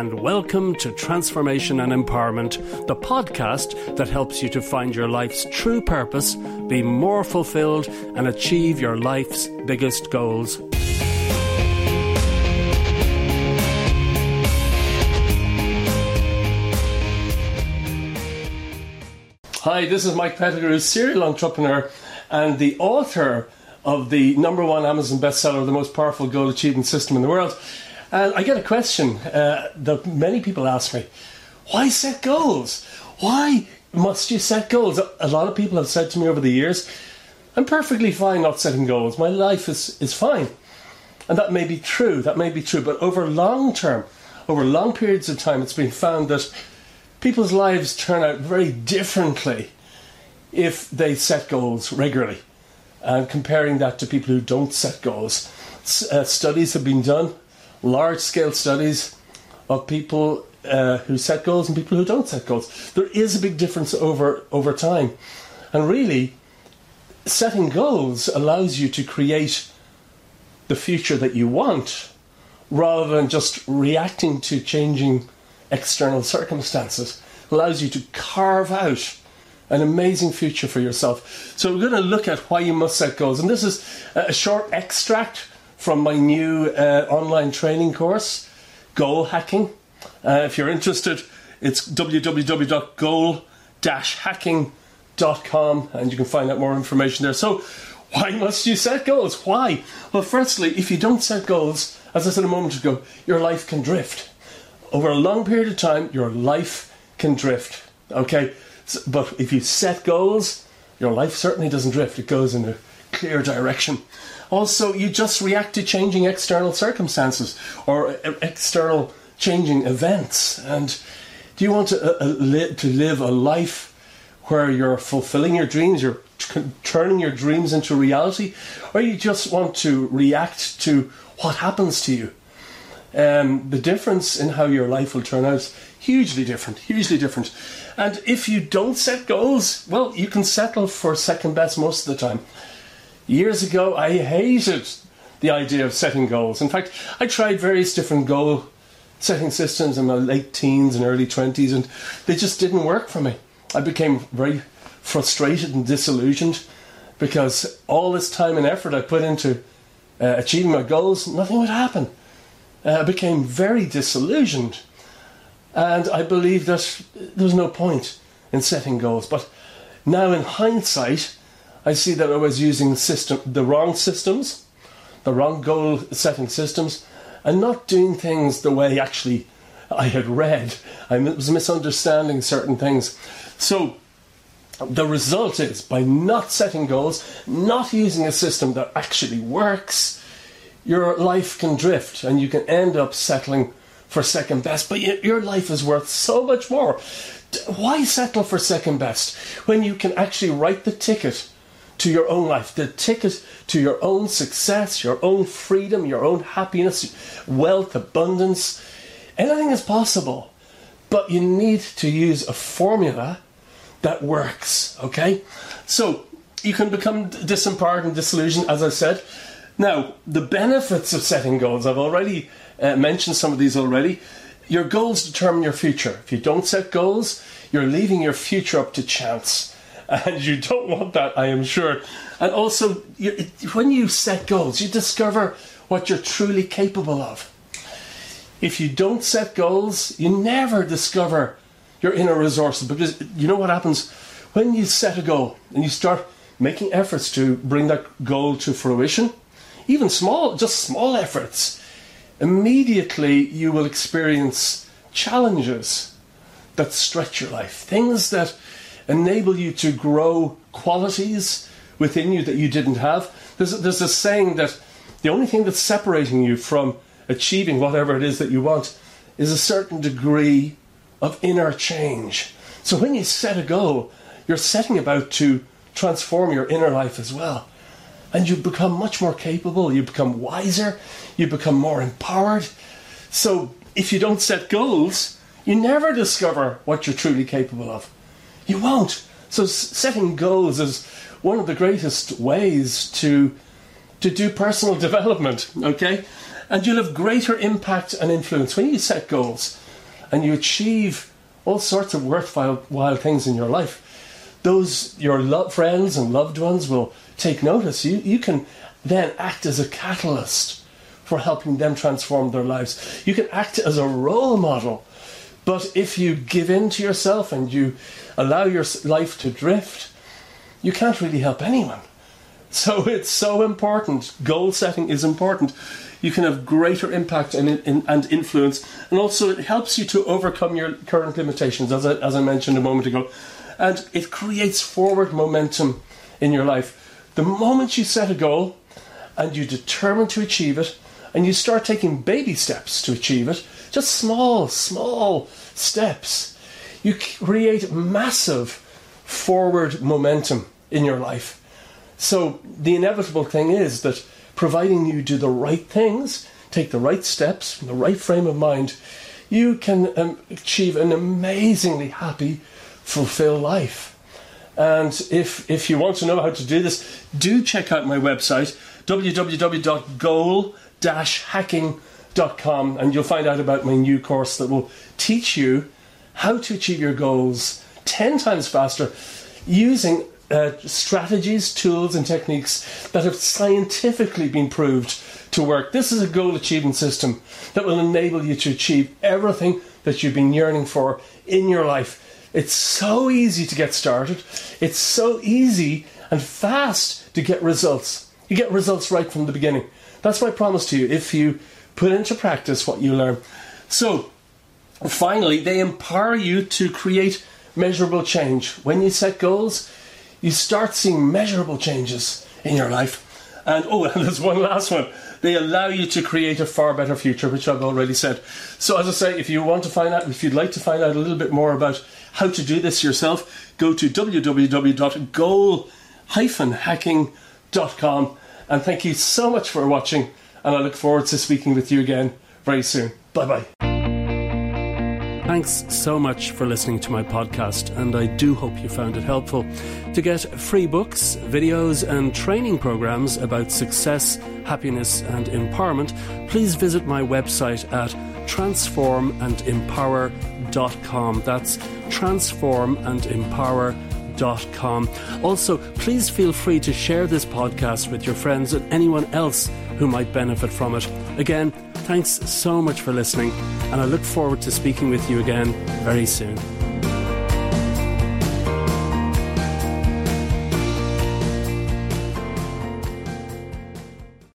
and welcome to Transformation and Empowerment, the podcast that helps you to find your life's true purpose, be more fulfilled, and achieve your life's biggest goals. Hi, this is Mike Pettigrew, serial entrepreneur and the author of the number one Amazon bestseller, The Most Powerful Goal Achievement System in the World. And I get a question uh, that many people ask me why set goals? Why must you set goals? A lot of people have said to me over the years, I'm perfectly fine not setting goals. My life is, is fine. And that may be true, that may be true. But over long term, over long periods of time, it's been found that people's lives turn out very differently if they set goals regularly. And comparing that to people who don't set goals, uh, studies have been done, large scale studies of people uh, who set goals and people who don't set goals. There is a big difference over over time, and really, setting goals allows you to create the future that you want, rather than just reacting to changing external circumstances allows you to carve out an amazing future for yourself. So we're going to look at why you must set goals, and this is a short extract from my new uh, online training course, Goal Hacking. Uh, if you're interested, it's www.goal-hacking.com, and you can find out more information there. So, why must you set goals? Why? Well, firstly, if you don't set goals, as I said a moment ago, your life can drift over a long period of time, your life can drift. Okay, but if you set goals, your life certainly doesn't drift. It goes in a clear direction. Also, you just react to changing external circumstances or uh, external changing events. And do you want to uh, uh, li- to live a life where you're fulfilling your dreams, you're t- turning your dreams into reality, or you just want to react to what happens to you? um, the difference in how your life will turn out is hugely different, hugely different. And if you don't set goals, well, you can settle for second best most of the time. Years ago, I hated the idea of setting goals. In fact, I tried various different goal setting systems in my late teens and early 20s, and they just didn't work for me. I became very frustrated and disillusioned because all this time and effort I put into uh, achieving my goals, nothing would happen uh, became very disillusioned. And I believe that there was no point in setting goals. But now, in hindsight, I see that I was using system, the wrong systems, the wrong goal setting systems, and not doing things the way actually I had read. I was misunderstanding certain things. So, the result is by not setting goals, not using a system that actually works, your life can drift and you can end up settling for second best, but your life is worth so much more. Why settle for second best when you can actually write the ticket to your own life, the ticket to your own success, your own freedom, your own happiness, wealth, abundance? Anything is possible, but you need to use a formula that works, okay? So you can become disempowered and disillusioned, as I said, now, the benefits of setting goals, I've already uh, mentioned some of these already. Your goals determine your future. If you don't set goals, you're leaving your future up to chance. And you don't want that, I am sure. And also, when you set goals, you discover what you're truly capable of. If you don't set goals, you never discover your inner resources because you know what happens when you set a goal and you start making efforts to bring that goal to fruition even small, just small efforts, immediately you will experience challenges that stretch your life, things that enable you to grow qualities within you that you didn't have. There's, there's a saying that the only thing that's separating you from achieving whatever it is that you want is a certain degree of inner change. So when you set a goal, you're setting about to transform your inner life as well and you become much more capable, you become wiser, you become more empowered. So, if you don't set goals, you never discover what you're truly capable of. You won't. So, setting goals is one of the greatest ways to to do personal development, okay? And you'll have greater impact and influence when you set goals. and you achieve all sorts of worthwhile things in your life, those your friends and loved ones will take notice. You, you can then act as a catalyst for helping them transform their lives. You can act as a role model. But if you give in to yourself and you allow your life to drift, you can't really help anyone. So it's so important. Goal setting is important. You can have greater impact and, and influence, and also it helps you to overcome your current limitations, as I, as I mentioned a moment ago. And it creates forward momentum in your life. The moment you set a goal and you determine to achieve it, and you start taking baby steps to achieve it, just small, small steps, you create massive forward momentum in your life. So the inevitable thing is that providing you do the right things, take the right steps, the right frame of mind, you can um, achieve an amazingly happy, fulfilled life. And if, if you want to know how to do this, do check out my website, www.goal-hacking.com, and you'll find out about my new course that will teach you how to achieve your goals 10 times faster using uh, strategies, tools, and techniques that have scientifically been proved to work. This is a goal achievement system that will enable you to achieve everything that you've been yearning for in your life. It's so easy to get started, it's so easy and fast to get results. You get results right from the beginning. That's my promise to you if you put into practice what you learn. So, finally, they empower you to create measurable change. When you set goals, you start seeing measurable changes in your life. And oh, and there's one last one. They allow you to create a far better future, which I've already said. So, as I say, if you want to find out, if you'd like to find out a little bit more about how to do this yourself, go to www.goal-hacking.com. And thank you so much for watching. And I look forward to speaking with you again very soon. Bye bye. Thanks so much for listening to my podcast, and I do hope you found it helpful. To get free books, videos, and training programs about success, happiness, and empowerment, please visit my website at transformandempower.com. That's transformandempower.com. Also, please feel free to share this podcast with your friends and anyone else who might benefit from it. Again, Thanks so much for listening, and I look forward to speaking with you again very soon.